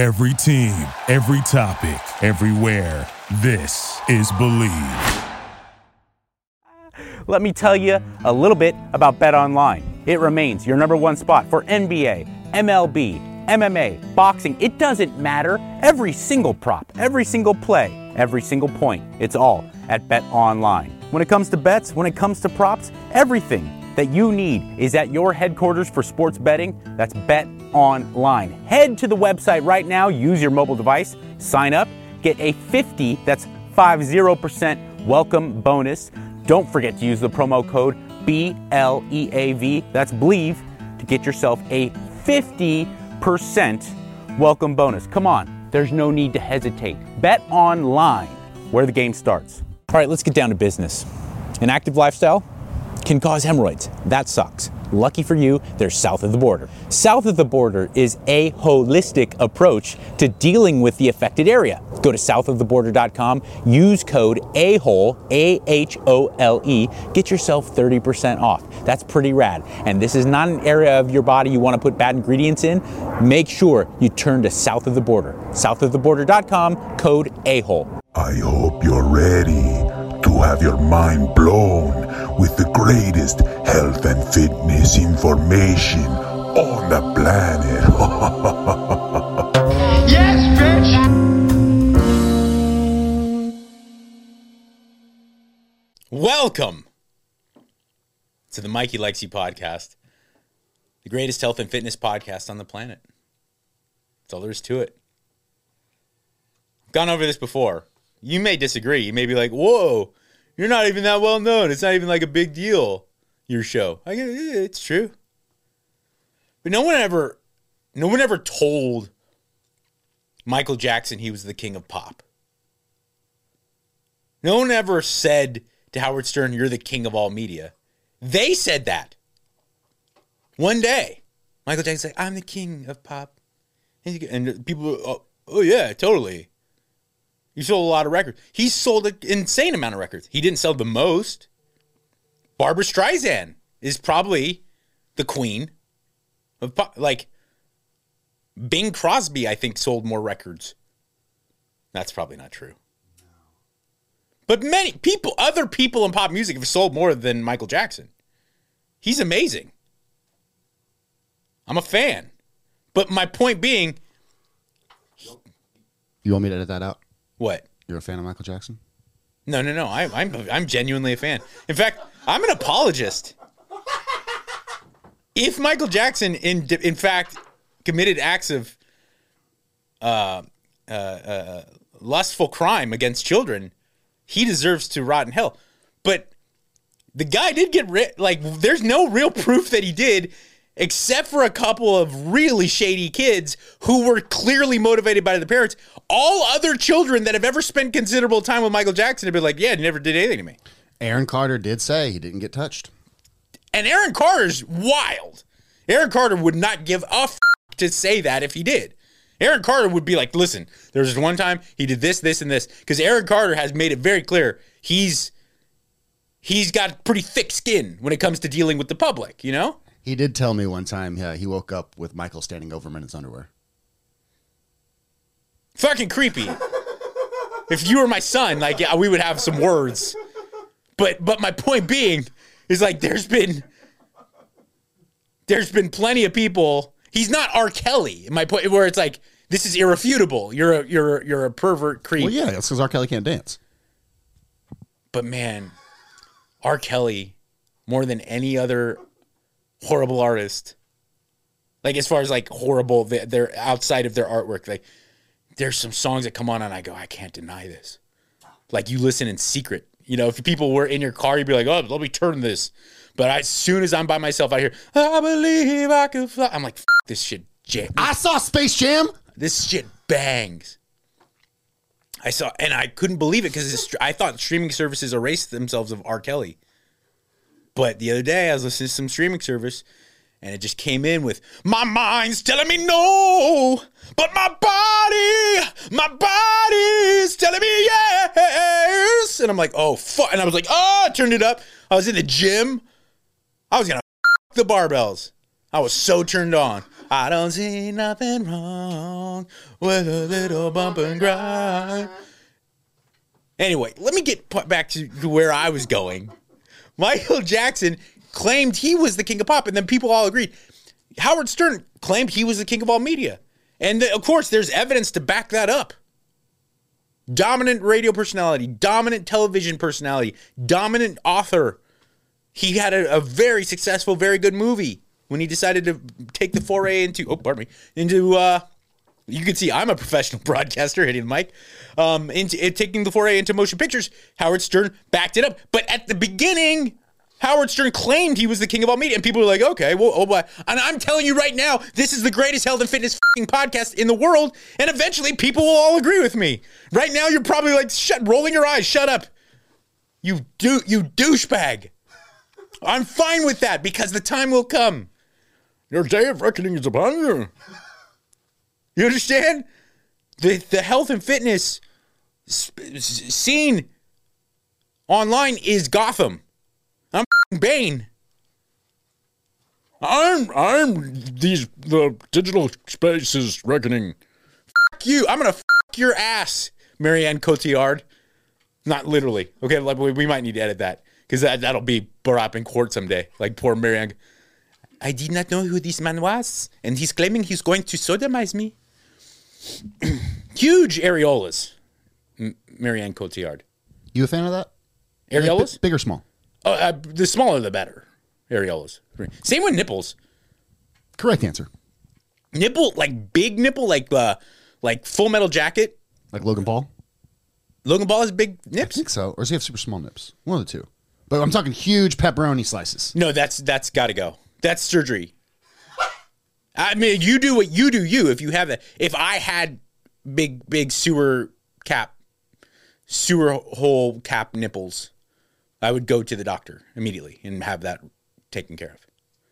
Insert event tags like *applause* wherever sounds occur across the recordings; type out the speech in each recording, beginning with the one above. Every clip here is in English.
Every team, every topic, everywhere. This is Believe. Let me tell you a little bit about Bet Online. It remains your number one spot for NBA, MLB, MMA, boxing. It doesn't matter. Every single prop, every single play, every single point. It's all at Bet Online. When it comes to bets, when it comes to props, everything that you need is at your headquarters for sports betting. That's Bet Online. Head to the website right now, use your mobile device, sign up, get a 50, that's 50% welcome bonus. Don't forget to use the promo code BLEAV, that's Believe, to get yourself a 50% welcome bonus. Come on, there's no need to hesitate. Bet online, where the game starts. All right, let's get down to business. An active lifestyle can cause hemorrhoids. That sucks. Lucky for you, they're south of the border. South of the border is a holistic approach to dealing with the affected area. Go to southoftheborder.com, use code AHOLE, A H O L E, get yourself 30% off. That's pretty rad. And this is not an area of your body you want to put bad ingredients in. Make sure you turn to south of the border. Southoftheborder.com, code AHOLE. I hope you're ready have your mind blown with the greatest health and fitness information on the planet. *laughs* Yes, bitch! Welcome to the Mikey Likes You podcast, the greatest health and fitness podcast on the planet. That's all there is to it. Gone over this before. You may disagree. You may be like, whoa, you're not even that well known. It's not even like a big deal, your show. I get it, it's true. But no one ever no one ever told Michael Jackson he was the king of pop. No one ever said to Howard Stern, You're the king of all media. They said that. One day, Michael Jackson said, I'm the king of pop. And people, oh, oh yeah, totally. He sold a lot of records. He sold an insane amount of records. He didn't sell the most. Barbra Streisand is probably the queen of pop. Like, Bing Crosby, I think, sold more records. That's probably not true. But many people, other people in pop music have sold more than Michael Jackson. He's amazing. I'm a fan. But my point being, You want me to edit that out? What? You're a fan of Michael Jackson? No, no, no. I, I'm I'm genuinely a fan. In fact, I'm an apologist. If Michael Jackson, in in fact, committed acts of uh, uh, uh, lustful crime against children, he deserves to rot in hell. But the guy did get ri- like. There's no real proof that he did, except for a couple of really shady kids who were clearly motivated by the parents. All other children that have ever spent considerable time with Michael Jackson have been like, "Yeah, he never did anything to me." Aaron Carter did say he didn't get touched. And Aaron Carter's wild. Aaron Carter would not give a f- to say that if he did. Aaron Carter would be like, listen, there was one time he did this, this, and this. Because Aaron Carter has made it very clear he's he's got pretty thick skin when it comes to dealing with the public, you know? He did tell me one time yeah, he woke up with Michael standing over him in his underwear. Fucking creepy. if you were my son, like yeah, we would have some words. But but my point being is like there's been there's been plenty of people. He's not R. Kelly. My point where it's like this is irrefutable. You're a you're a, you're a pervert creep. Well, yeah, that's because R. Kelly can't dance. But man, R. Kelly, more than any other horrible artist, like as far as like horrible, they- they're outside of their artwork. Like there's some songs that come on and I go, I can't deny this. Like you listen in secret. You know, if people were in your car, you'd be like, oh, let me turn this. But as soon as I'm by myself, I hear, I believe I can fly. I'm like, F- this shit, jam- I saw Space Jam. this shit bangs. I saw, and I couldn't believe it because I thought streaming services erased themselves of R. Kelly. But the other day, I was listening to some streaming service, and it just came in with my mind's telling me no, but my body, my body's telling me yes. And I'm like, oh fuck! And I was like, oh, I turned it up. I was in the gym. I was gonna *laughs* the barbells. I was so turned on. I don't see nothing wrong with a little bump and grind. Anyway, let me get back to where I was going. Michael Jackson claimed he was the king of pop, and then people all agreed. Howard Stern claimed he was the king of all media. And th- of course, there's evidence to back that up. Dominant radio personality, dominant television personality, dominant author. He had a, a very successful, very good movie when he decided to take the foray into, oh, pardon me, into, uh, you can see I'm a professional *laughs* broadcaster hitting the mic. Um, into taking the foray into motion pictures, Howard Stern backed it up. But at the beginning, Howard Stern claimed he was the king of all media, and people were like, "Okay, well, oh boy." And I'm telling you right now, this is the greatest health and fitness podcast in the world, and eventually, people will all agree with me. Right now, you're probably like, "Shut," rolling your eyes. Shut up, you do, you douchebag. I'm fine with that because the time will come. Your day of reckoning is upon you. You understand? The the health and fitness scene online is Gotham. I'm Bane. I'm I'm these the digital spaces reckoning. Fuck you. I'm gonna fuck your ass, Marion Cotillard. Not literally. Okay, like we, we might need to edit that because that that'll be brought up in court someday. Like poor Marion. I did not know who this man was, and he's claiming he's going to sodomize me. *clears throat* Huge areolas, M- Marion Cotillard. You a fan of that? Areolas? Big or small? Oh, uh, the smaller the better. Areolas. Same with nipples. Correct answer. Nipple, like big nipple, like uh, like Full Metal Jacket. Like Logan Paul? Logan Paul has big I nips. think so. Or does he have super small nips? One of the two. But I'm talking huge pepperoni slices. No, that's that's got to go. That's surgery. I mean, you do what you do. You if you have that. If I had big big sewer cap, sewer hole cap nipples, I would go to the doctor immediately and have that taken care of.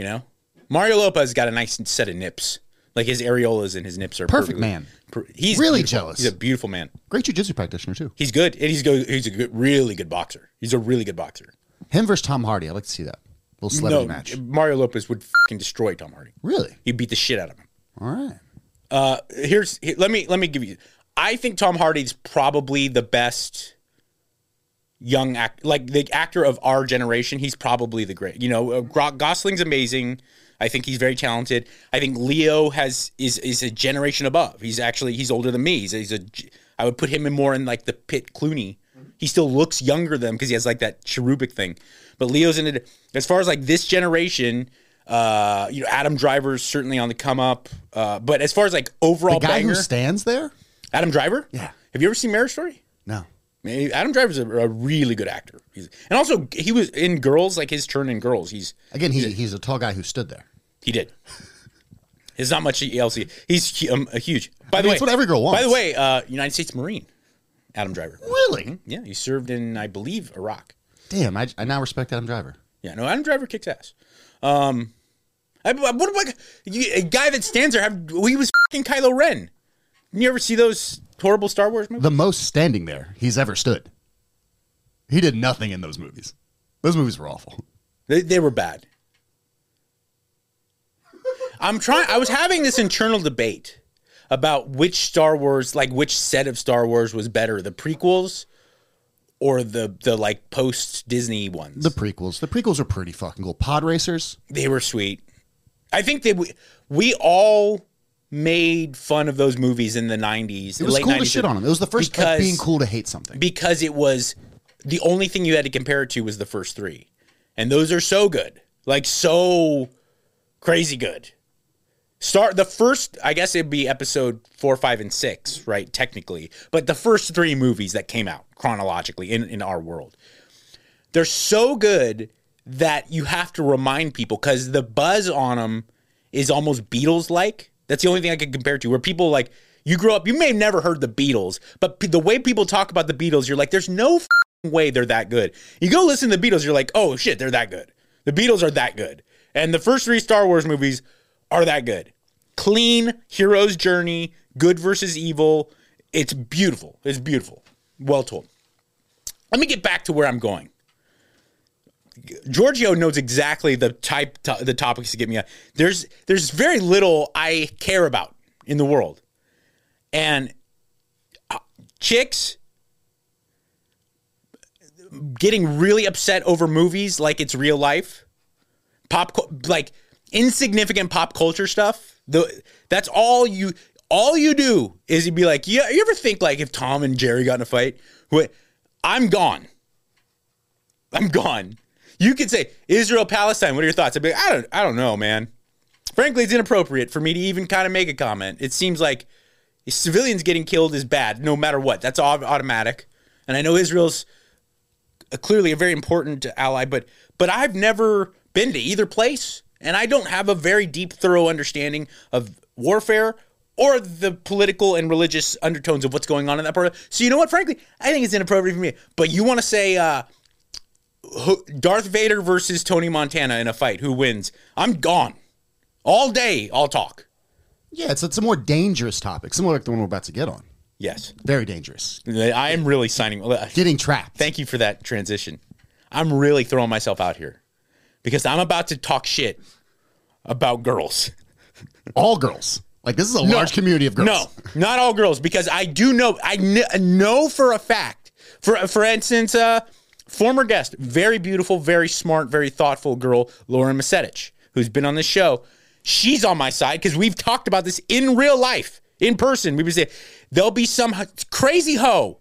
You know, Mario Lopez got a nice set of nips. Like his areolas and his nips are Perfect perfectly- man. per- he's Really beautiful. jealous. He's a beautiful man. Great jujitsu practitioner, too. He's good, and he's good. He's a good, really good boxer. He's a really good boxer. Him versus Tom Hardy. I'd like to see that. little celebrity no, match. Mario Lopez would fucking destroy Tom Hardy. Really? He'd beat the shit out of him. All right. Uh, here's here, let me let me give you. I think Tom Hardy's probably the best young act, like the actor of our generation. He's probably the great. You know, uh, Gosling's amazing. I think he's very talented. I think Leo has is is a generation above. He's actually he's older than me. He's, he's a I would put him in more in like the Pitt Clooney. He still looks younger than because he has like that cherubic thing. But Leo's in it as far as like this generation. Uh, you know, Adam Driver's certainly on the come up. Uh, but as far as like overall The guy banger, who stands there? Adam Driver. Yeah. Have you ever seen Marriage Story? No. Adam Driver's a, a really good actor. He's, and also, he was in Girls, like his turn in Girls. He's Again, he, he's a tall guy who stood there. he did. There's not much else. he- He's um, a huge. By I the mean, way, that's what every girl wants. By the way, uh, United States Marine, Adam Driver. Really? Yeah, he served in, I believe, Iraq. Damn, I, I now respect Adam Driver. Yeah, no, Adam Driver kicks ass. Um, I, what about a guy that stands there? Have, he was fucking Kylo Ren. You ever see those horrible Star Wars movies? The most standing there he's ever stood. He did nothing in those movies. Those movies were awful. They, they were bad. I'm trying. I was having this internal debate about which Star Wars, like which set of Star Wars, was better, the prequels or the the like post Disney ones. The prequels. The prequels are pretty fucking cool. Pod racers. they were sweet. I think that we we all made fun of those movies in the 90s. It was cool 90s, to shit on them. It was the first like, because- being cool to hate something. because it was the only thing you had to compare it to was the first three. And those are so good. Like so crazy good. Start the first, I guess it'd be episode four, five, and six, right? Technically. But the first three movies that came out chronologically in, in our world. They're so good that you have to remind people because the buzz on them is almost Beatles like. That's the only thing I can compare to. Where people like, you grew up, you may have never heard the Beatles, but p- the way people talk about the Beatles, you're like, there's no way they're that good. You go listen to the Beatles, you're like, oh shit, they're that good. The Beatles are that good. And the first three Star Wars movies are that good. Clean, hero's journey, good versus evil. It's beautiful. It's beautiful. Well told. Let me get back to where I'm going. Giorgio knows exactly the type to, the topics to get me on. There's there's very little I care about in the world. And uh, chicks getting really upset over movies like it's real life. Pop like insignificant pop culture stuff. The that's all you all you do is you'd be like, yeah, you ever think like if Tom and Jerry got in a fight, what I'm gone. I'm gone. You could say Israel Palestine. What are your thoughts? I'd be like, I don't I don't know, man. Frankly, it's inappropriate for me to even kind of make a comment. It seems like civilians getting killed is bad, no matter what. That's au- automatic. And I know Israel's clearly a very important ally, but but I've never been to either place, and I don't have a very deep, thorough understanding of warfare or the political and religious undertones of what's going on in that part. So you know what? Frankly, I think it's inappropriate for me. But you want to say uh, Darth Vader versus Tony Montana in a fight? Who wins? I'm gone all day. I'll talk. yeah, it's it's a more dangerous topic, similar like the one we're about to get on. Yes, Very dangerous. I am really signing. Getting trapped. Thank you for that transition. I'm really throwing myself out here because I'm about to talk shit about girls. *laughs* all girls. Like this is a large community of girls. No, not all girls because I do know I kn- know for a fact. For for instance, uh, former guest, very beautiful, very smart, very thoughtful girl, Lauren Masetich, who's been on this show. She's on my side because we've talked about this in real life, in person. We would say there'll be some crazy hoe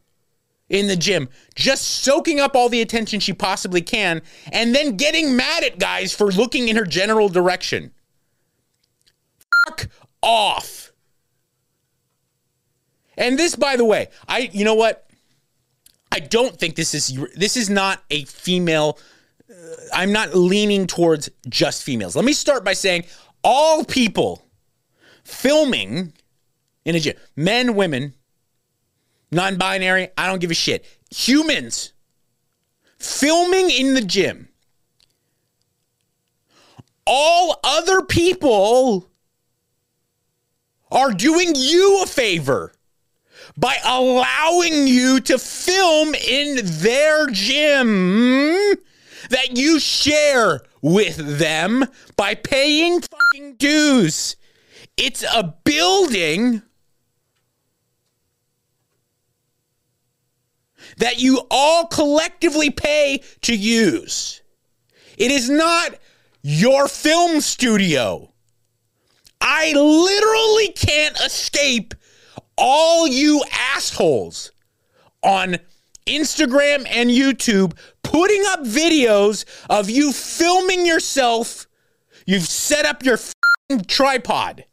in the gym, just soaking up all the attention she possibly can, and then getting mad at guys for looking in her general direction. Fuck off. And this, by the way, I you know what? I don't think this is this is not a female. uh, I'm not leaning towards just females. Let me start by saying all people filming in a gym, men, women, non-binary. I don't give a shit. Humans filming in the gym. All other people are doing you a favor by allowing you to film in their gym that you share with them by paying fucking dues. It's a building that you all collectively pay to use. It is not your film studio. I literally can't escape all you assholes on Instagram and YouTube putting up videos of you filming yourself. You've set up your tripod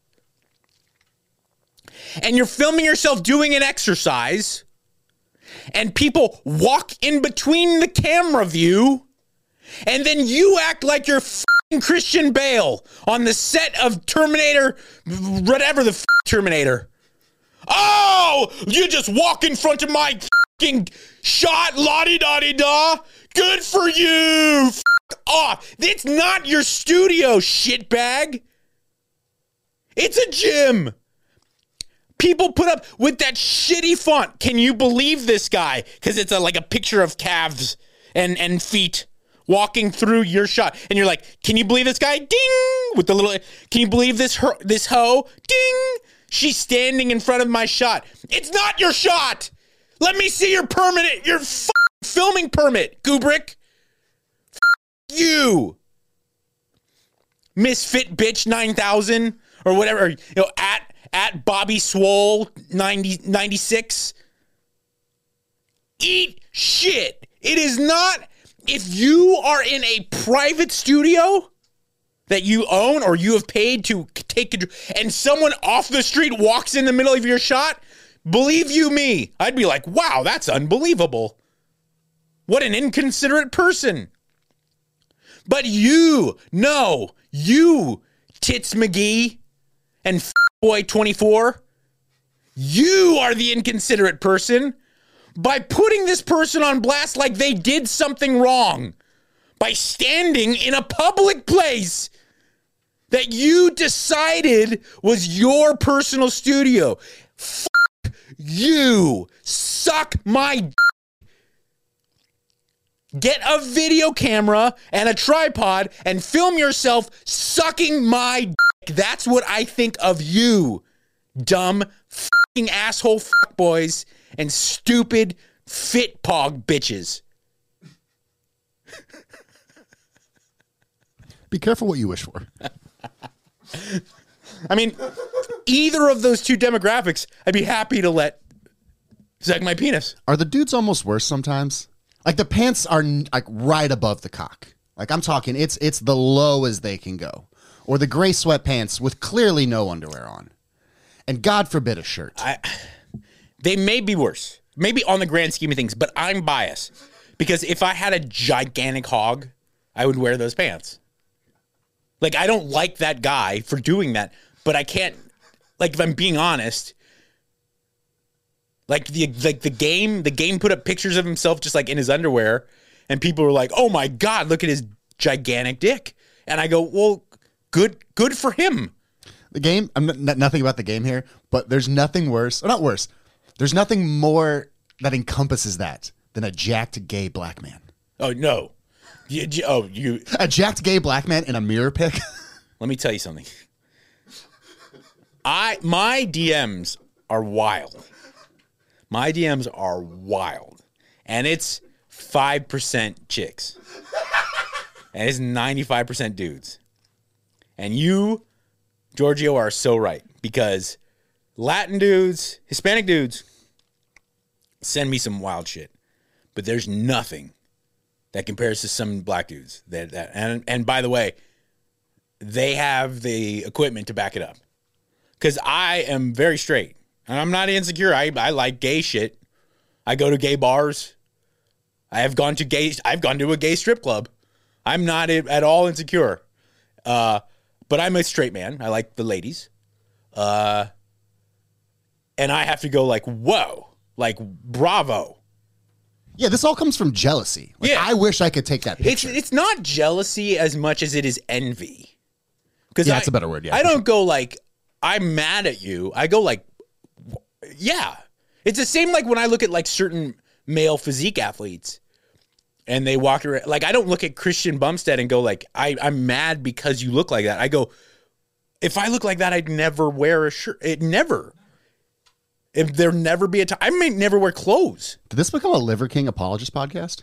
and you're filming yourself doing an exercise, and people walk in between the camera view, and then you act like you're Christian Bale on the set of Terminator, whatever the Terminator. Oh, you just walk in front of my fucking shot, la di da. Good for you. Off. It's not your studio, shitbag. It's a gym. People put up with that shitty font. Can you believe this guy? Because it's a, like a picture of calves and and feet walking through your shot, and you're like, can you believe this guy? Ding! With the little, can you believe this her, this hoe? Ding! She's standing in front of my shot. It's not your shot. Let me see your permanent, your f- filming permit, Kubrick. F- you, Misfit bitch nine thousand or whatever. You know, at at Bobby Swole 90, 96. Eat shit. It is not, if you are in a private studio that you own or you have paid to take control, and someone off the street walks in the middle of your shot, believe you me, I'd be like, wow, that's unbelievable. What an inconsiderate person. But you, no, you, Tits McGee and Boy 24, you are the inconsiderate person by putting this person on blast like they did something wrong by standing in a public place that you decided was your personal studio. F- you suck my d- Get a video camera and a tripod and film yourself sucking my dick. That's what I think of you, dumb fucking asshole fuckboys and stupid fit pog bitches. Be careful what you wish for. *laughs* I mean, either of those two demographics, I'd be happy to let suck my penis. Are the dudes almost worse sometimes? Like the pants are like right above the cock. Like I'm talking, it's it's the low as they can go, or the gray sweatpants with clearly no underwear on, and God forbid a shirt. They may be worse, maybe on the grand scheme of things, but I'm biased because if I had a gigantic hog, I would wear those pants. Like I don't like that guy for doing that, but I can't. Like if I'm being honest, like the like the game, the game put up pictures of himself just like in his underwear, and people were like, "Oh my god, look at his gigantic dick," and I go, "Well, good, good for him." The game, I'm nothing about the game here, but there's nothing worse, or not worse. There's nothing more that encompasses that than a jacked gay black man. Oh no, you, you- oh you. A jacked gay black man in a mirror pic. *laughs* Let me tell you something. I my DMs are wild. My DMs are wild. And it's 5% chicks. And it's 95% dudes. And you, Giorgio, are so right because Latin dudes, Hispanic dudes send me some wild shit. But there's nothing that compares to some black dudes. That, that and and by the way, they have the equipment to back it up. Because I am very straight. And I'm not insecure. I, I like gay shit. I go to gay bars. I have gone to gay I've gone to a gay strip club. I'm not at all insecure. Uh, but I'm a straight man. I like the ladies. Uh, and I have to go like, whoa, like bravo. Yeah, this all comes from jealousy. Like, Yeah. I wish I could take that picture. it's it's not jealousy as much as it is envy. Because Yeah, that's a better word, yeah, I don't go like I'm mad at you. I go like, yeah. It's the same like when I look at like certain male physique athletes, and they walk around. Like I don't look at Christian Bumstead and go like I I'm mad because you look like that. I go, if I look like that, I'd never wear a shirt. It never. If there never be a time, I may never wear clothes. Did this become a Liver King apologist podcast?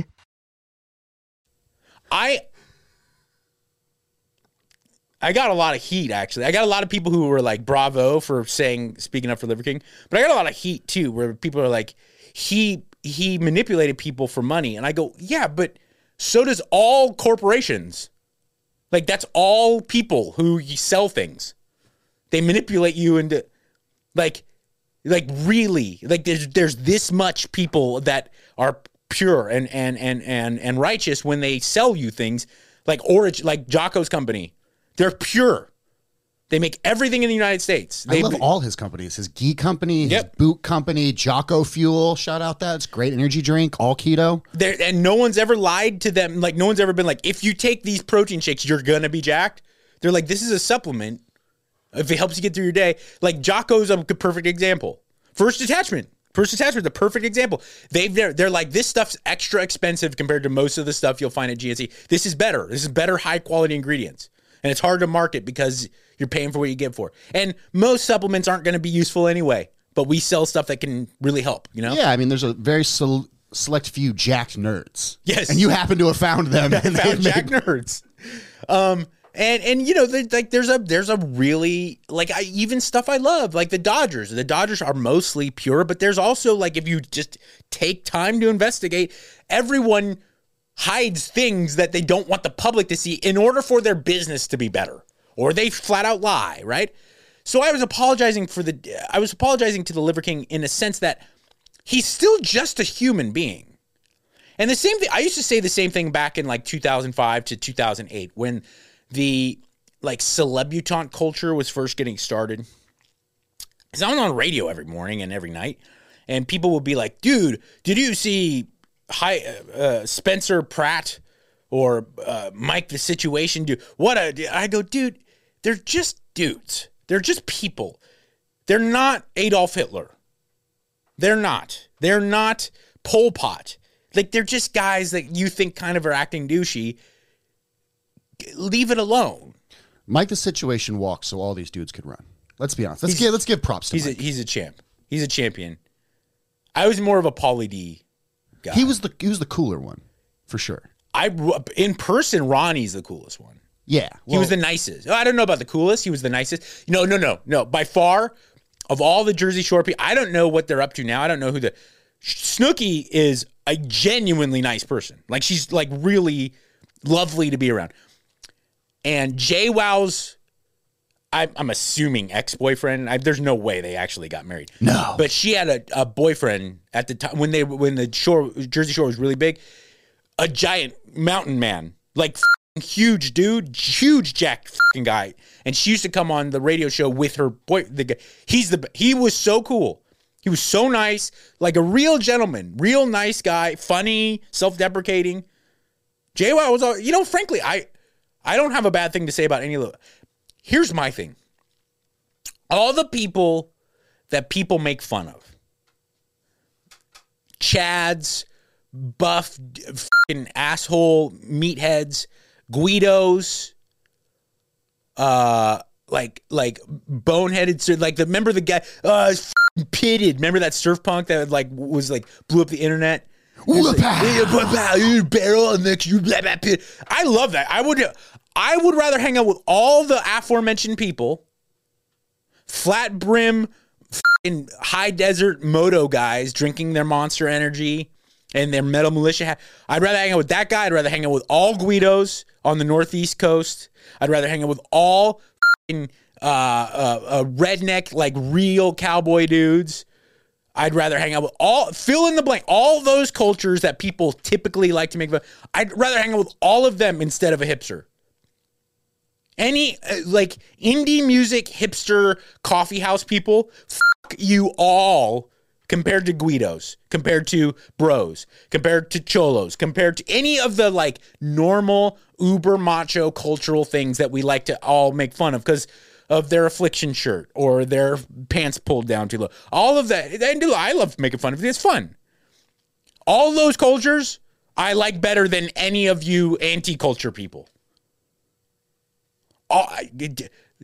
I I got a lot of heat actually. I got a lot of people who were like bravo for saying speaking up for Liver King, but I got a lot of heat too where people are like he he manipulated people for money and I go, "Yeah, but so does all corporations." Like that's all people who sell things. They manipulate you into like like really like there's there's this much people that are pure and and and and and righteous when they sell you things like Origin like Jocko's company. They're pure. They make everything in the United States. I They love all his companies. His Gi company, his Yep. boot company, Jocko Fuel. Shout out that. It's great energy drink, all keto. there and no one's ever lied to them. Like no one's ever been like, if you take these protein shakes, you're gonna be jacked. They're like, this is a supplement. If it helps you get through your day, like Jocko's a perfect example. First Detachment. First Detachment, the perfect example. They've they're, they're like this stuff's extra expensive compared to most of the stuff you'll find at GNC. This is better. This is better high quality ingredients. And it's hard to market because you're paying for what you get for. And most supplements aren't going to be useful anyway. But we sell stuff that can really help, you know? Yeah, I mean, there's a very sel- select few jacked nerds. Yes. And you happen to have found them. *laughs* and found they've Jack made- nerds. Um, and and you know, there- like there's a there's a really like I even stuff I love like the Dodgers. The Dodgers are mostly pure, but there's also like if you just take time to investigate, everyone hides things that they don't want the public to see in order for their business to be better, or they flat out lie, right? So I was apologizing for the I was apologizing to the Liver King in a sense that he's still just a human being. And the same thing, I used to say the same thing back in like 2005 to 2008 when the like celebutante culture was first getting started. Because I was on radio every morning and every night, and people would be like, dude, did you see hi, uh, Spencer Pratt or uh, Mike the Situation do what a I go, dude, they're just dudes. They're just people. They're not Adolf Hitler. They're not. They're not Pol Pot. Like they're just guys that you think kind of are acting douchey. Leave it alone. Mike the situation walks so all these dudes could run. Let's be honest. Let's give let's give props to He's a, Mike. he's a champ. He's a champion. I was more of a Pauly D guy. he was the he was the cooler one, for sure. I in person. Ronnie's the coolest one. Yeah. He was the nicest. I don't know about the coolest. He was the nicest. No, no, no, no. By far, of all the Jersey Shore people, I don't know what they're up to now. I don't know who the Snooki is. A genuinely nice person. Like she's like really lovely to be around. And JWoww's, I, I'm assuming ex boyfriend. There's no way they actually got married. No. but she had a, a boyfriend at the time when they when the shore Jersey Shore was really big. A giant mountain man, like huge dude, huge jack f***ing guy. And she used to come on the radio show with her boy. The guy, he's the he was so cool. He was so nice, like a real gentleman, real nice guy, funny, self-deprecating. JY was all, you know, frankly, I I don't have a bad thing to say about any of the Here's my thing. All the people that people make fun of. Chads, buff fucking asshole meatheads, Guidos, uh like like boneheaded like the remember the guy uh pitted remember that surf punk that like was like blew up the internet Whoop-ah. barrel next you blah, blah, pit. I love that. I would I would rather hang out with all the aforementioned people, flat brim, fing high desert moto guys drinking their Monster Energy and their Metal Mulisha. hat. I'd rather hang out with that guy. I'd rather hang out with all Guidos on the Northeast Coast. I'd rather hang out with all uh, uh, uh, redneck, like real cowboy dudes. I'd rather hang out with all fill in the blank, all those cultures that people typically like to make fun. I'd rather hang out with all of them instead of a hipster. Any uh, like indie music hipster coffee house people, fuck you all compared to Guidos, compared to bros, compared to cholos, compared to any of the like normal uber macho cultural things that we like to all make fun of because of their affliction shirt or their pants pulled down too low. All of that. And I love making fun of it. It's fun. All those cultures I like better than any of you anti-culture people. All,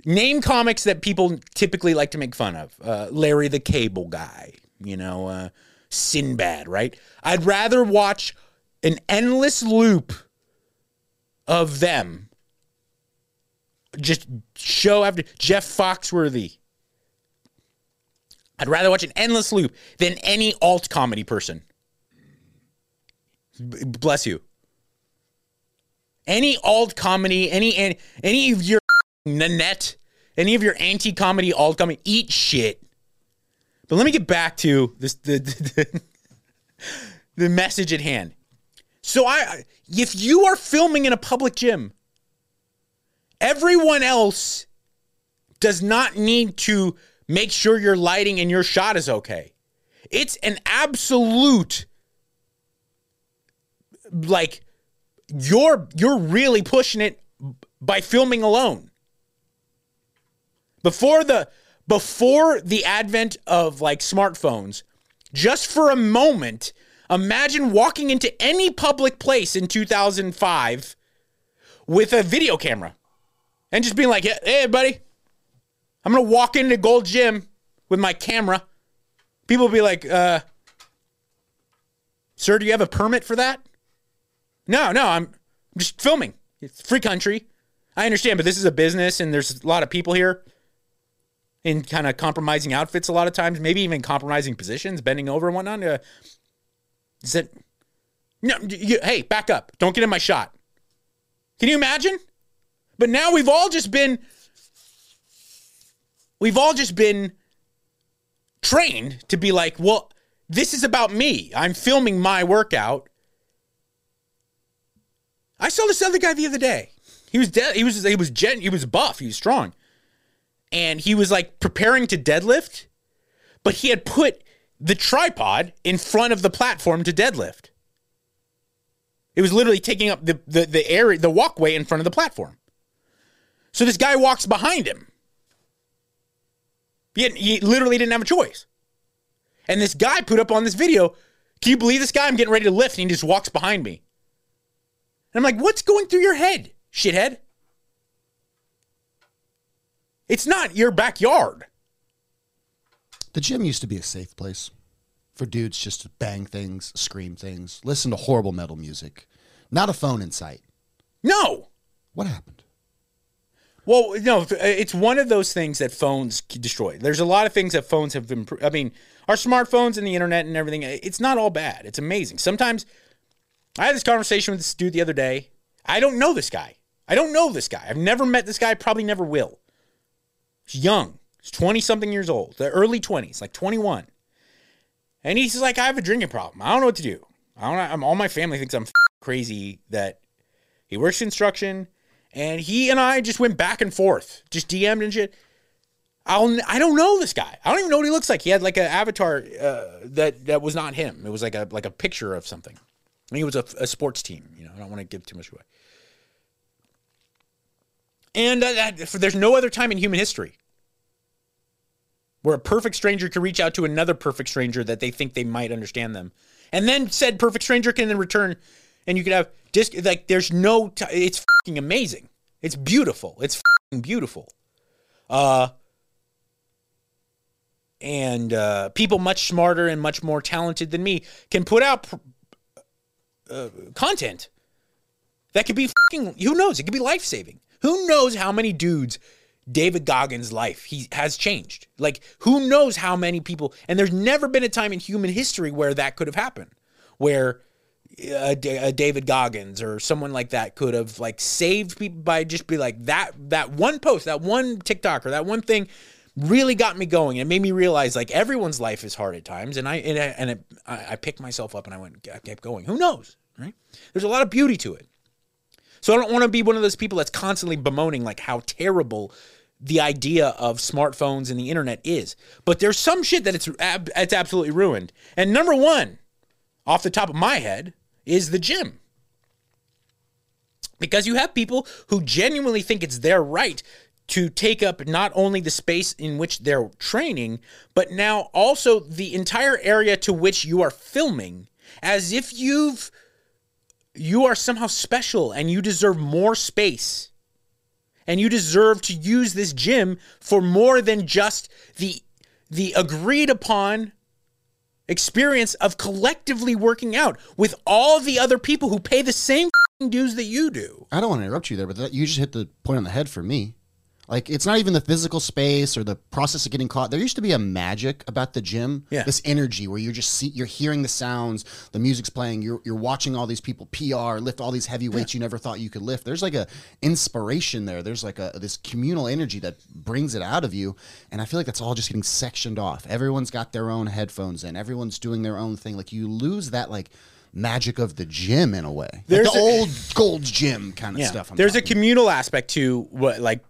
name comics that people typically like to make fun of. Uh, Larry the Cable Guy, you know, uh, Sinbad, right? I'd rather watch an endless loop of them just show after Jeff Foxworthy. I'd rather watch an endless loop than any alt comedy person. B- bless you. Any alt comedy, any any, of your Nanette Any of your anti-comedy alt comedy, eat shit. But let me get back to this the the, *laughs* the message at hand. So I if you are filming in a public gym, everyone else does not need to make sure your lighting and your shot is okay. It's an absolute like you're you're really pushing it by filming alone. Before the before the advent of like smartphones, just for a moment, imagine walking into any public place in 2005 with a video camera and just being like, "Hey, buddy, I'm gonna walk into Gold Gym with my camera." People will be like, uh, "Sir, do you have a permit for that?" No, no, I'm just filming. It's free country. I understand, but this is a business and there's a lot of people here in kind of compromising outfits a lot of times, maybe even compromising positions, bending over and whatnot. Uh, is it? No, you, hey, back up. Don't get in my shot. Can you imagine? But now we've all just been, we've all just been trained to be like, well, this is about me. I'm filming my workout. I saw this other guy the other day. He was dead. He was he was gen, he was buff. He was strong, and he was like preparing to deadlift, but he had put the tripod in front of the platform to deadlift. It was literally taking up the the the area, the walkway in front of the platform. So this guy walks behind him. He, he literally didn't have a choice. And this guy put up on this video, can you believe this guy? I'm getting ready to lift, and he just walks behind me. And I'm like, what's going through your head, shithead? It's not your backyard. The gym used to be a safe place for dudes just to bang things, scream things, listen to horrible metal music. Not a phone in sight. No. What happened? Well, no, uh, it's one of those things that phones destroy. There's a lot of things that phones have improved. I mean, our smartphones and the internet and everything, it's not all bad. It's amazing. Sometimes I had this conversation with this dude the other day. I don't know this guy. I don't know this guy. I've never met this guy, probably never will. He's young. He's 20 something years old, the early 20s, like 21. And he's like, I have a drinking problem. I don't know what to do. I don't I'm, all my family thinks I'm crazy that he works construction and he and I just went back and forth, just DM'd and shit. I'll, I don't know this guy. I don't even know what he looks like. He had like an avatar uh, that that was not him. It was like a like a picture of something. I think it was a, a sports team. You know, I don't want to give too much away. And uh, that, there's no other time in human history where a perfect stranger can reach out to another perfect stranger that they think they might understand them, and then said perfect stranger can then return, and you could have just like there's no. T- it's fucking amazing. It's beautiful. It's fucking beautiful. Uh, and uh, people much smarter and much more talented than me can put out pr- uh, content that could be fucking, who knows? It could be life saving. Who knows how many dudes David Goggins' life he has changed? Like, who knows how many people? And there's never been a time in human history where that could have happened, where a, a David Goggins or someone like that could have like saved people by just be like that that one post, that one TikTok or that one thing really got me going. It made me realize like everyone's life is hard at times, and I and I, and it, I, I picked myself up and I went I kept going. Who knows, right? There's a lot of beauty to it. So I don't want to be one of those people that's constantly bemoaning like how terrible the idea of smartphones and the internet is. But there's some shit that it's it's absolutely ruined. And number one, off the top of my head, is the gym. Because you have people who genuinely think it's their right to take up not only the space in which they're training, but now also the entire area to which you are filming, as if you've you are somehow special and you deserve more space. And you deserve to use this gym for more than just the the agreed upon experience of collectively working out with all the other people who pay the same dues that you do. I don't want to interrupt you there, but that, you just hit the point on the head for me. Like it's not even the physical space or the process of getting caught. There used to be a magic about the gym. Yeah. This energy where you're just see, you're hearing the sounds, the music's playing, you're you're watching all these people PR lift all these heavy weights you never thought you could lift. There's like a inspiration there. There's like a this communal energy that brings it out of you. And I feel like that's all just getting sectioned off. Everyone's got their own headphones in. Everyone's doing their own thing. Like you lose that like magic of the gym in a way. Like There's the a- old gold Gym kind of stuff. I'm There's a communal aspect to what like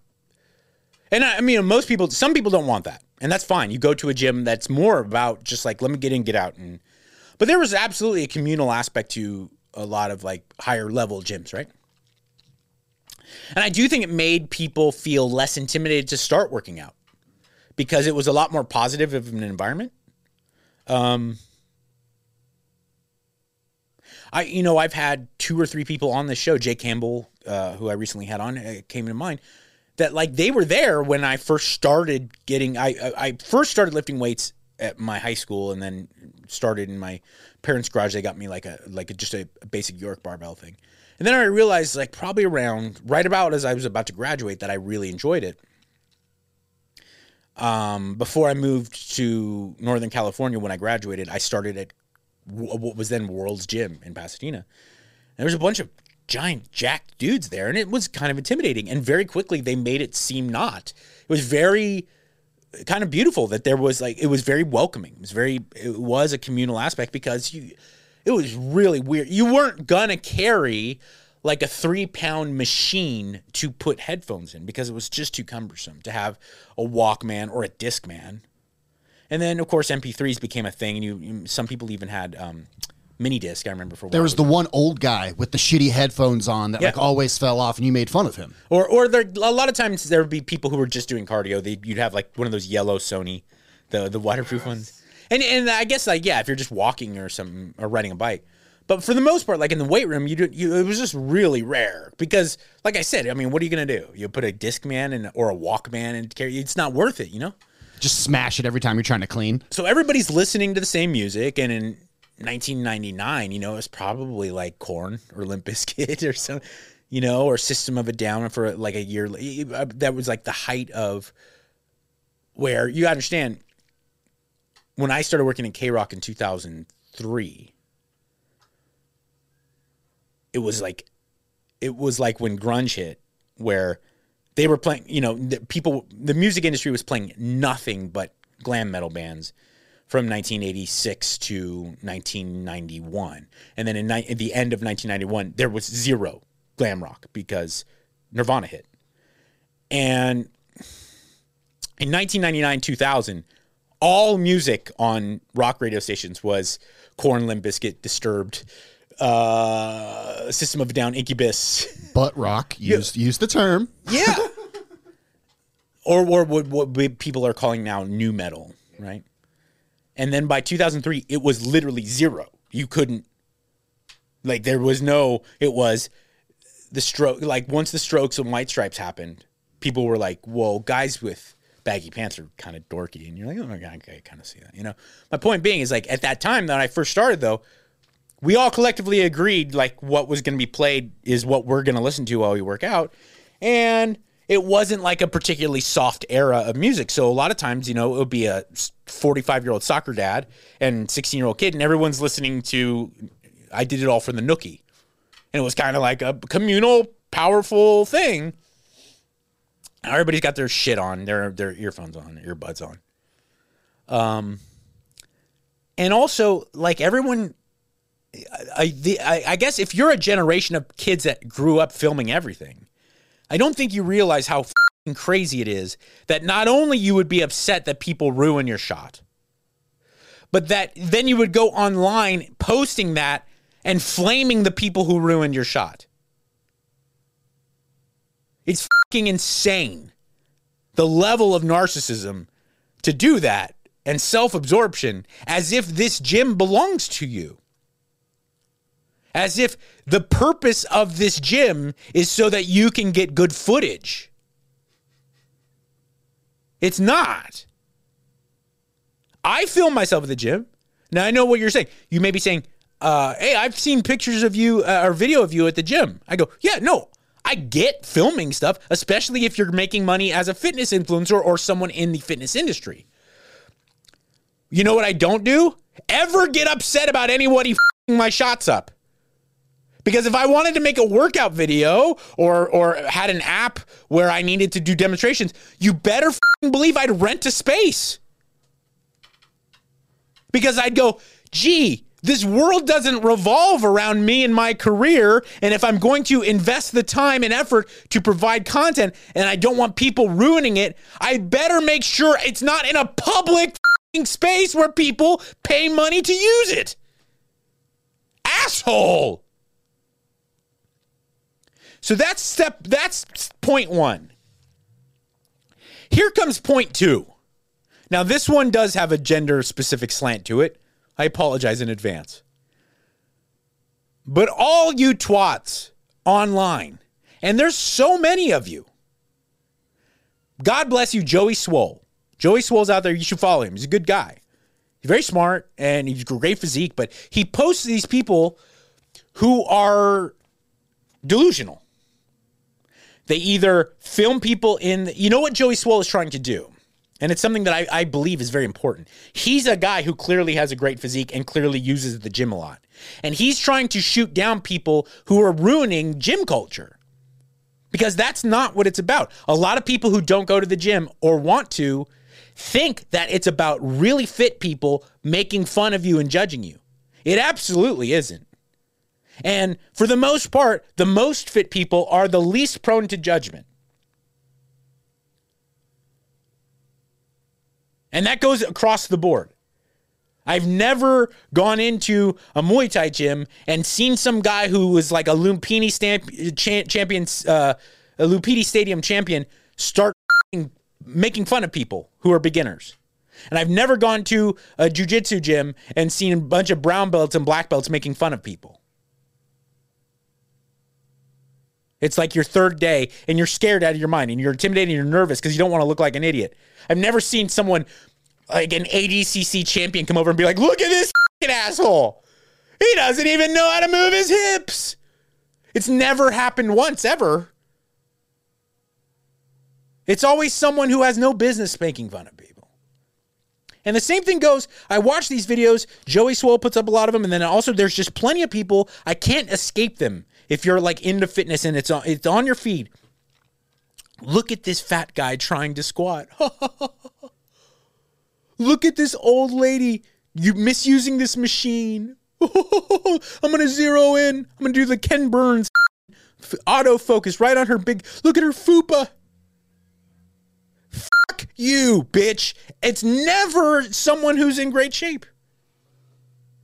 and I, I mean most people some people don't want that. And that's fine. You go to a gym that's more about just like let me get in, get out and but there was absolutely a communal aspect to a lot of like higher level gyms, right? And I do think it made people feel less intimidated to start working out because it was a lot more positive of an environment. Um, I, you know, I've had two or three people on this show. Jay Campbell, uh, who I recently had on, uh, came to mind. That like they were there when I first started getting. I I first started lifting weights at my high school, and then started in my parents' garage. They got me like a like a, just a, basic York barbell thing, and then I realized like probably around right about as I was about to graduate that I really enjoyed it. Um, before I moved to Northern California when I graduated, I started at what was then World's Gym in Pasadena. And there was a bunch of giant jacked dudes there, and it was kind of intimidating. And very quickly, they made it seem not. It was very kind of beautiful that there was like it was very welcoming. It was very it was a communal aspect because you it was really weird. You weren't gonna carry like a three pound machine to put headphones in because it was just too cumbersome to have a Walkman or a Discman. And then of course MP3s became a thing, and you, you some people even had um, mini disc. I remember for a There was the one old guy with the shitty headphones on that Yeah. like always fell off, and you made fun of him. Or or there a lot of times there would be people who were just doing cardio. They you'd have like one of those yellow Sony, the the waterproof ones. And and I guess like yeah, if you're just walking or something or riding a bike. But for the most part, like in the weight room, you do you it was just really rare because like I said, I mean, what are you gonna do? You put a Discman and or a Walkman and carry it's not worth it, you know? Just smash it every time you're trying to clean. So everybody's listening to the same music and in 1999, you know, it was probably like Korn or Limp Bizkit *laughs* or some, you know, or System of a Down for like a year. uh, That was like the height of where you understand when I started working at KROQ in 2003, it was like, it was like when grunge hit, where they were playing, you know, the people, the music industry was playing nothing but glam metal bands from 1986 to 1991. And then in ni- at the end of 1991, there was zero glam rock because Nirvana hit. And in 1999, 2000, all music on rock radio stations was Korn, Limp Bizkit, Disturbed, uh, System of a Down, Incubus. *laughs* Butt rock. Use use the term. Yeah. *laughs* or or what, what people are calling now new metal, right? And then by 2003, it was literally zero. You couldn't, like, there was no, it was the stroke, like, once the strokes and white stripes happened, people were like, whoa, guys with baggy pants are kind of dorky. And you're like, oh my God, I kind of see that. You know, my point being is like, at that time that I first started, though, we all collectively agreed like what was going to be played is what we're going to listen to while we work out and it wasn't like a particularly soft era of music. So a lot of times you know it would be a 45 year old soccer dad and 16 year old kid and everyone's listening to i did it all for the nookie. And it was kind of like a communal powerful thing. Everybody's got their shit on their their earphones on earbuds on. Um and also like everyone I, the, I, I guess if you're a generation of kids that grew up filming everything, I don't think you realize how crazy it is that not only you would be upset that people ruin your shot, but that then you would go online posting that and flaming the people who ruined your shot. It's fucking insane. The level of narcissism to do that and self absorption as if this gym belongs to you as if the purpose of this gym is so that you can get good footage. It's not. I film myself at the gym. Now I know what you're saying. You may be saying, uh, "Hey, I've seen pictures of you uh, or video of you at the gym." I go, "Yeah, no, I get filming stuff, especially if you're making money as a fitness influencer or someone in the fitness industry. You know what I don't do? Ever get upset about anybody f***ing my shots up. Because if I wanted to make a workout video or or had an app where I needed to do demonstrations, you better believe I'd rent a space. Because I'd go, gee, this world doesn't revolve around me and my career. And if I'm going to invest the time and effort to provide content and I don't want people ruining it, I better make sure it's not in a public space where people pay money to use it. Asshole. So that's step that's point 1. Here comes point 2. Now this one does have a gender specific slant to it. I apologize in advance. But all you twats online, and there's so many of you. God bless you, Joey Swole. Joey Swole's out there. You should follow him. He's a good guy. He's very smart and he's great physique, but he posts these people who are delusional. They either film people in, the, you know what Joey Swole is trying to do? And it's something that I, I believe is very important. He's a guy who clearly has a great physique and clearly uses the gym a lot. And he's trying to shoot down people who are ruining gym culture because that's not what it's about. A lot of people who don't go to the gym or want to think that it's about really fit people making fun of you and judging you. It absolutely isn't. And for the most part, the most fit people are the least prone to judgment. And that goes across the board. I've never gone into a Muay Thai gym and seen some guy who was like a Lumpini stamp, cha- champion, uh, a Lumpini Stadium champion, start making fun of people who are beginners. And I've never gone to a jujitsu gym and seen a bunch of brown belts and black belts making fun of people. It's like your third day and you're scared out of your mind and you're intimidated and you're nervous because you don't want to look like an idiot. I've never seen someone like an ADCC champion come over and be like, look at this asshole. He doesn't even know how to move his hips. It's never happened once ever. It's always someone who has no business making fun of people. And the same thing goes, I watch these videos, Joey Swole puts up a lot of them, and then also there's just plenty of people, I can't escape them if you're like into fitness and it's on, it's on your feed. Look at this fat guy trying to squat. *laughs* Look at this old lady you misusing this machine. *laughs* I'm gonna zero in. I'm gonna do the Ken Burns *laughs* autofocus right on her big. Look at her fupa. Fuck you, bitch. It's never someone who's in great shape.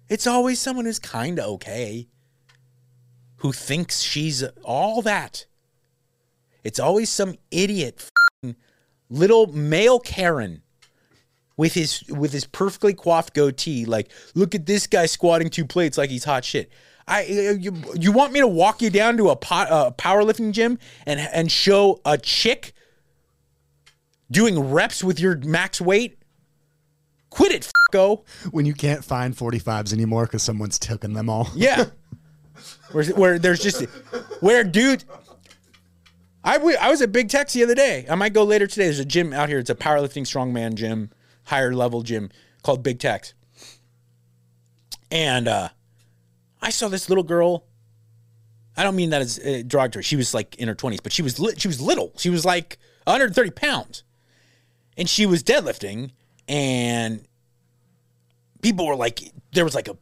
It's always someone who's kind of okay who thinks she's all that. It's always some idiot little male Karen with his with his perfectly coiffed goatee like look at this guy squatting two plates like he's hot shit. I you, you want me to walk you down to a pot, uh, powerlifting gym and and show a chick doing reps with your max weight? Quit it, go. When you can't find 45s anymore because someone's taken them all. Yeah. *laughs* where, where there's just where dude I, w- I was at Big Tex the other day. I might go later today. There's a gym out here. It's a powerlifting strongman gym, higher level gym called Big Tex. And uh, I saw this little girl. I don't mean that as uh, derogatory. She was like in her 20s, but she was li- she was little. She was like 130 pounds, and she was deadlifting. And people were like, there was like a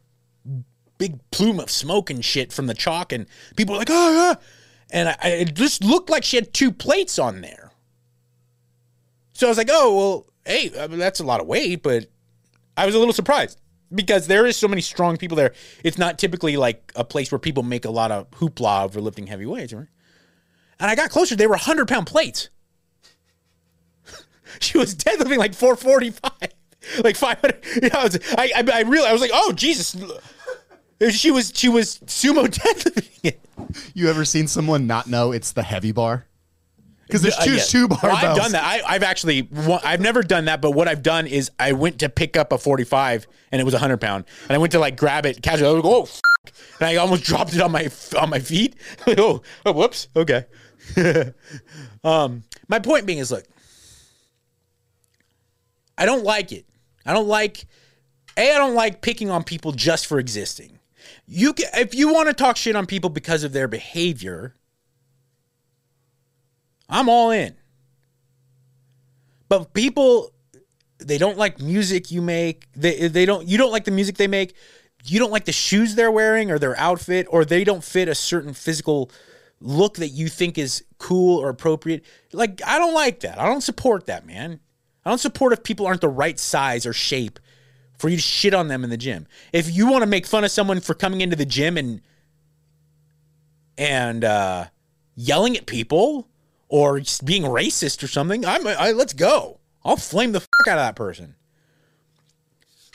big plume of smoke and shit from the chalk, and people were like, oh, yeah. And I, it just looked like she had two plates on there. So I was like, oh, well, hey, I mean, that's a lot of weight, but I was a little surprised because there is so many strong people there. It's not typically like a place where people make a lot of hoopla over lifting heavy weights, right? And I got closer, they were 100 pound plates. *laughs* she was deadlifting like 445, *laughs* like 500. *laughs* You know, I, I, I, I really, I was like, oh, Jesus. She was she was sumo *laughs* deadlifting it. You ever seen someone not know it's the heavy bar? Because there's Uh, two yeah. two barbells. Well, I've done that. I, I've actually, I've never done that, but what I've done is I went to pick up a 45 and it was a 100 pound, and I went to like grab it casually. I was like, oh, f-, and I almost *laughs* dropped it on my on my feet. *laughs* oh, oh, whoops. Okay, um, my point being is, look, I don't like it. I don't like. A, I don't like picking on people just for existing. You, ca if you want to talk shit on people because of their behavior, I'm all in. But people, they don't like music you make. They they don't. You don't like the music they make. You don't like the shoes they're wearing or their outfit, or they don't fit a certain physical look that you think is cool or appropriate. Like I don't like that. I don't support that, man. I don't support if people aren't the right size or shape for you to shit on them in the gym. If you want to make fun of someone for coming into the gym and and uh, yelling at people or being racist or something, I'm I, let's go. I'll flame the fuck out of that person.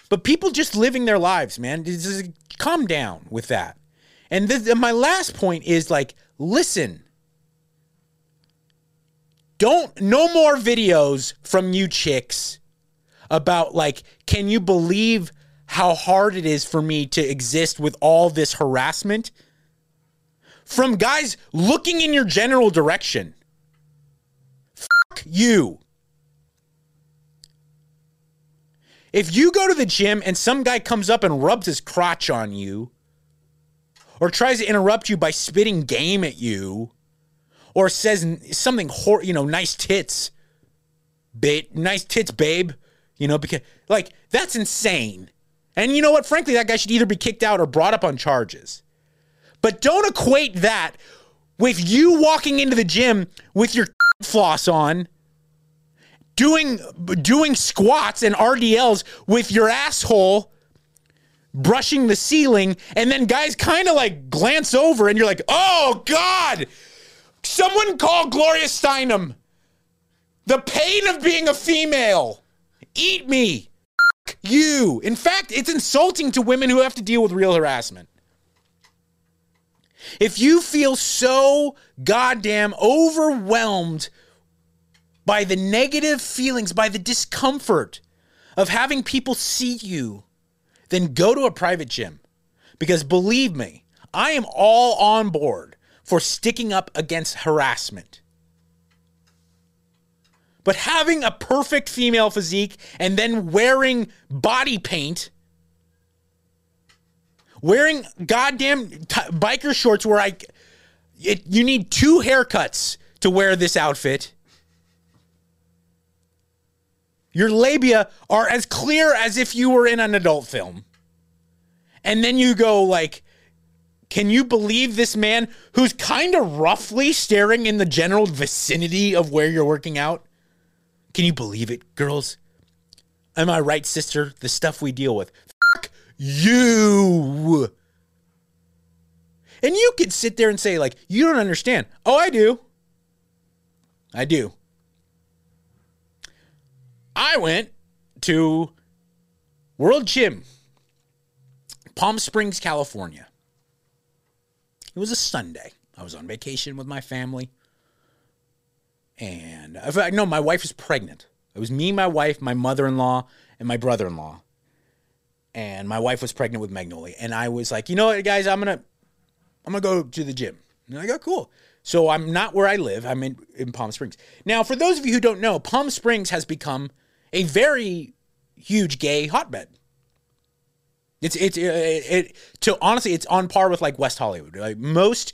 But people just living their lives, man. Just calm down with that. And this, and my last point is like, listen. Don't no more videos from you chicks about like, can you believe how hard it is for me to exist with all this harassment? From guys looking in your general direction. Fuck you. If you go to the gym and some guy comes up and rubs his crotch on you, or tries to interrupt you by spitting game at you, or says something hor- you know, nice tits, ba- nice tits, babe, you know, because like that's insane. And you know what? Frankly, that guy should either be kicked out or brought up on charges. But don't equate that with you walking into the gym with your *laughs* floss on, doing doing squats and RDLs with your asshole brushing the ceiling, and then guys kind of like glance over, and you're like, "Oh God, someone call Gloria Steinem." The pain of being a female. Eat me. F- you. In fact, it's insulting to women who have to deal with real harassment. If you feel so goddamn overwhelmed by the negative feelings, by the discomfort of having people see you, then go to a private gym. Because believe me, I am all on board for sticking up against harassment. But having a perfect female physique and then wearing body paint, wearing goddamn t- biker shorts where I, it, you need two haircuts to wear this outfit. Your labia are as clear as if you were in an adult film. And then you go like, can you believe this man who's kind of roughly staring in the general vicinity of where you're working out? Can you believe it, girls? Am I right, sister? The stuff we deal with. Fuck you. And you could sit there and say, like, you don't understand. Oh, I do. I do. I went to World Gym, Palm Springs, California. It was a Sunday. I was on vacation with my family. And in fact, no, my wife was pregnant. It was me, my wife, my mother in law, and my brother in law. And my wife was pregnant with Magnolia. And I was like, you know what, guys, I'm gonna I'm gonna go to the gym. And I go, cool. So I'm not where I live. I'm in, in Palm Springs. Now, for those of you who don't know, Palm Springs has become a very huge gay hotbed. It's it's it, it to honestly, it's on par with like West Hollywood. Like most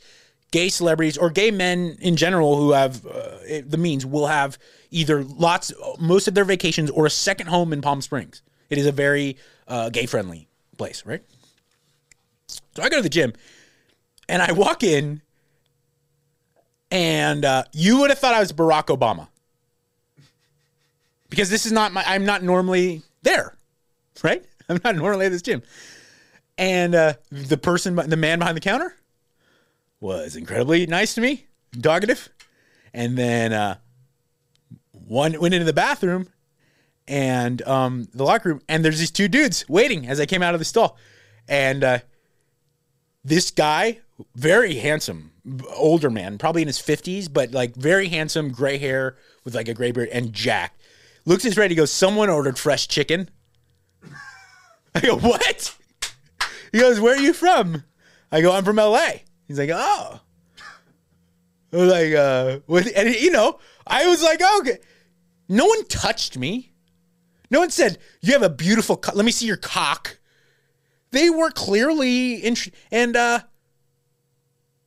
gay celebrities or gay men in general who have uh, the means will have either lots, most of their vacations or a second home in Palm Springs. It is a very uh, gay friendly place, right? So I go to the gym and I walk in, and uh, you would have thought I was Barack Obama because this is not my. I'm not normally there, right? *laughs* I'm not normally at this gym, and uh, the person, the man behind the counter, was incredibly nice to me, talkative, and then uh, one went into the bathroom and um, the locker room, and there's these two dudes waiting as I came out of the stall, and uh, this guy, very handsome, older man, probably in his fifties, but like very handsome, gray hair with like a gray beard and jacked. Looks his ready, he goes, "Someone ordered fresh chicken." *laughs* I go, "What?" He goes, "Where are you from?" I go, "I'm from L.A." He's like, "Oh." like uh with and you know i was like okay. No one touched me. No one said you have a beautiful co- let me see your cock. They were clearly interested and uh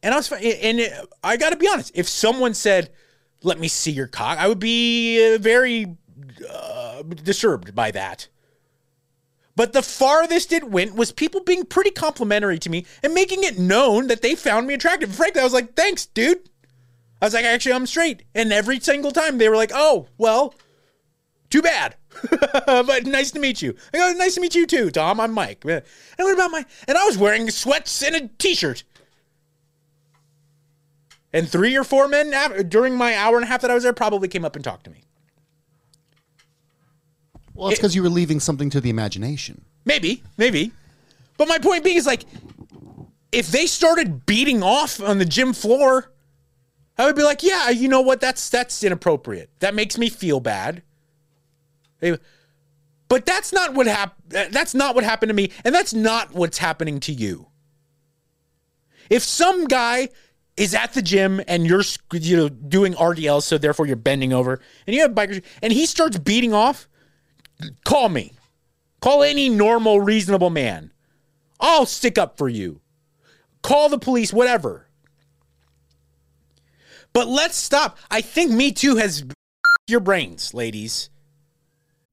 and i was and i gotta be honest if someone said let me see your cock i would be uh, very uh, disturbed by that but the farthest it went was people being pretty complimentary to me and making it known that they found me attractive. Frankly, I was like, thanks, dude. I was like, actually, I'm straight. And every single time they were like, oh, well, too bad. *laughs* but nice to meet you. I go, nice to meet you too, Tom. I'm Mike. And what about my, and I was wearing sweats and a t shirt. And three or four men during my hour and a half that I was there probably came up and talked to me. Well, it's because you were leaving something to the imagination. Maybe, maybe. But my point being is like, if they started beating off on the gym floor, I would be like, yeah, you know what? That's that's inappropriate. That makes me feel bad. But that's not what happened. That's not what happened to me, and that's not what's happening to you. If some guy is at the gym and you're you know doing RDL, so therefore you're bending over, and you have bikers, and he starts beating off, call me. Call any normal, reasonable man. I'll stick up for you. Call the police, whatever. But let's stop. I think Me Too has your brains, ladies.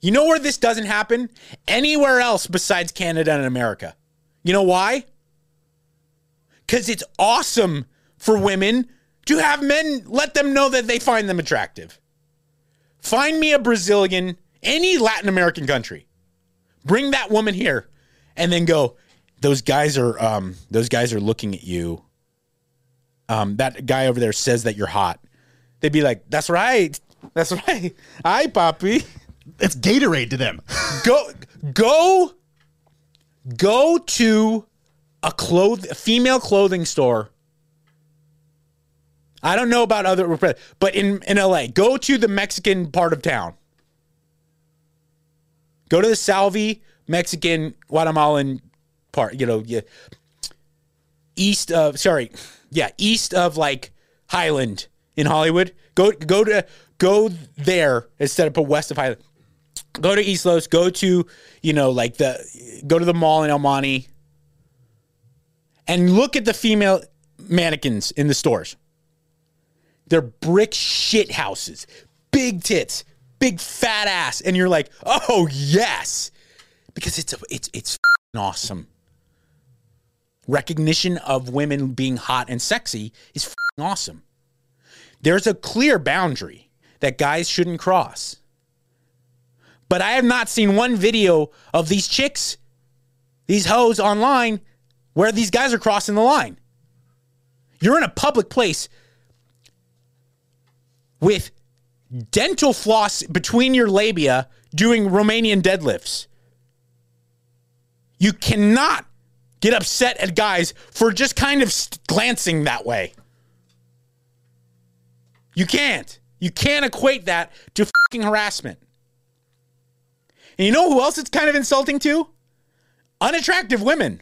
You know where this doesn't happen? Anywhere else besides Canada and America. You know why? Because it's awesome for women to have men let them know that they find them attractive. Find me a Brazilian, any Latin American country. Bring that woman here and then go, those guys are um, those guys are looking at you. Um, that guy over there says that you're hot. They'd be like, That's right. That's right. Hi, Poppy It's Gatorade to them. *laughs* go go go to a cloth a female clothing store. I don't know about other but in in LA, go to the Mexican part of town. Go to the Salvi Mexican Guatemalan part, you know, yeah, east of sorry, yeah, east of like Highland in Hollywood. Go go to go there instead of put west of Highland go to East Los, go to, you know, like the go to the mall in El Monte and look at the female mannequins in the stores. They're brick shit houses, big tits, big fat ass, and you're like, "Oh, yes." Because it's a, it's it's awesome. Recognition of women being hot and sexy is awesome. There's a clear boundary that guys shouldn't cross. But I have not seen one video of these chicks, these hoes online, where these guys are crossing the line. You're in a public place with dental floss between your labia doing Romanian deadlifts. You cannot get upset at guys for just kind of glancing that way. You can't. You can't equate that to fucking harassment. And you know who else it's kind of insulting to? Unattractive women.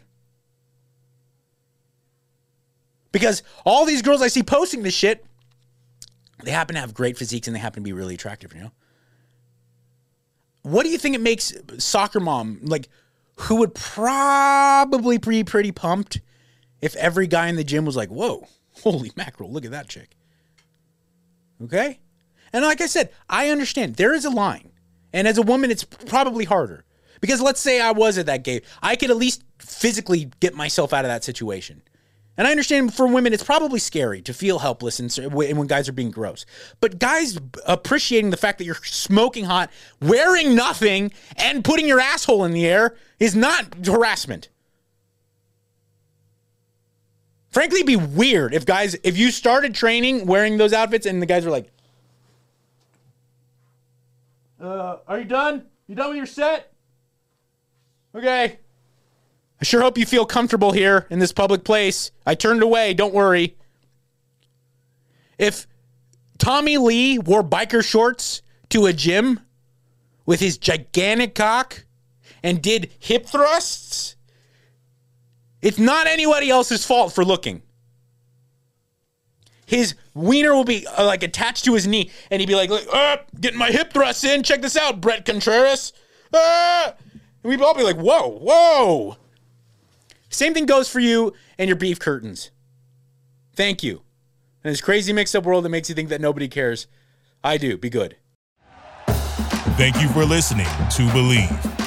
Because all these girls I see posting this shit, they happen to have great physiques and they happen to be really attractive, you know? What do you think it makes soccer mom, like, who would probably be pretty pumped if every guy in the gym was like, whoa, holy mackerel, look at that chick. Okay? And like I said, I understand there is a line. And as a woman, it's probably harder. Because let's say I was at that game, I could at least physically get myself out of that situation. And I understand for women, it's probably scary to feel helpless and when guys are being gross. But guys appreciating the fact that you're smoking hot, wearing nothing, and putting your asshole in the air is not harassment. Frankly, be weird if guys, if you started training wearing those outfits and the guys were like, uh, are you done? You done with your set? Okay. I sure hope you feel comfortable here in this public place. I turned away, don't worry. If Tommy Lee wore biker shorts to a gym with his gigantic cock and did hip thrusts, it's not anybody else's fault for looking. His wiener will be uh, like attached to his knee, and he'd be like, uh, "Getting my hip thrusts in. Check this out, Bret Contreras." Uh, and we'd all be like, "Whoa, whoa!" Same thing goes for you and your beef curtains. Thank you. In this crazy mixed up world that makes you think that nobody cares, I do. Be good. Thank you for listening to Bleav.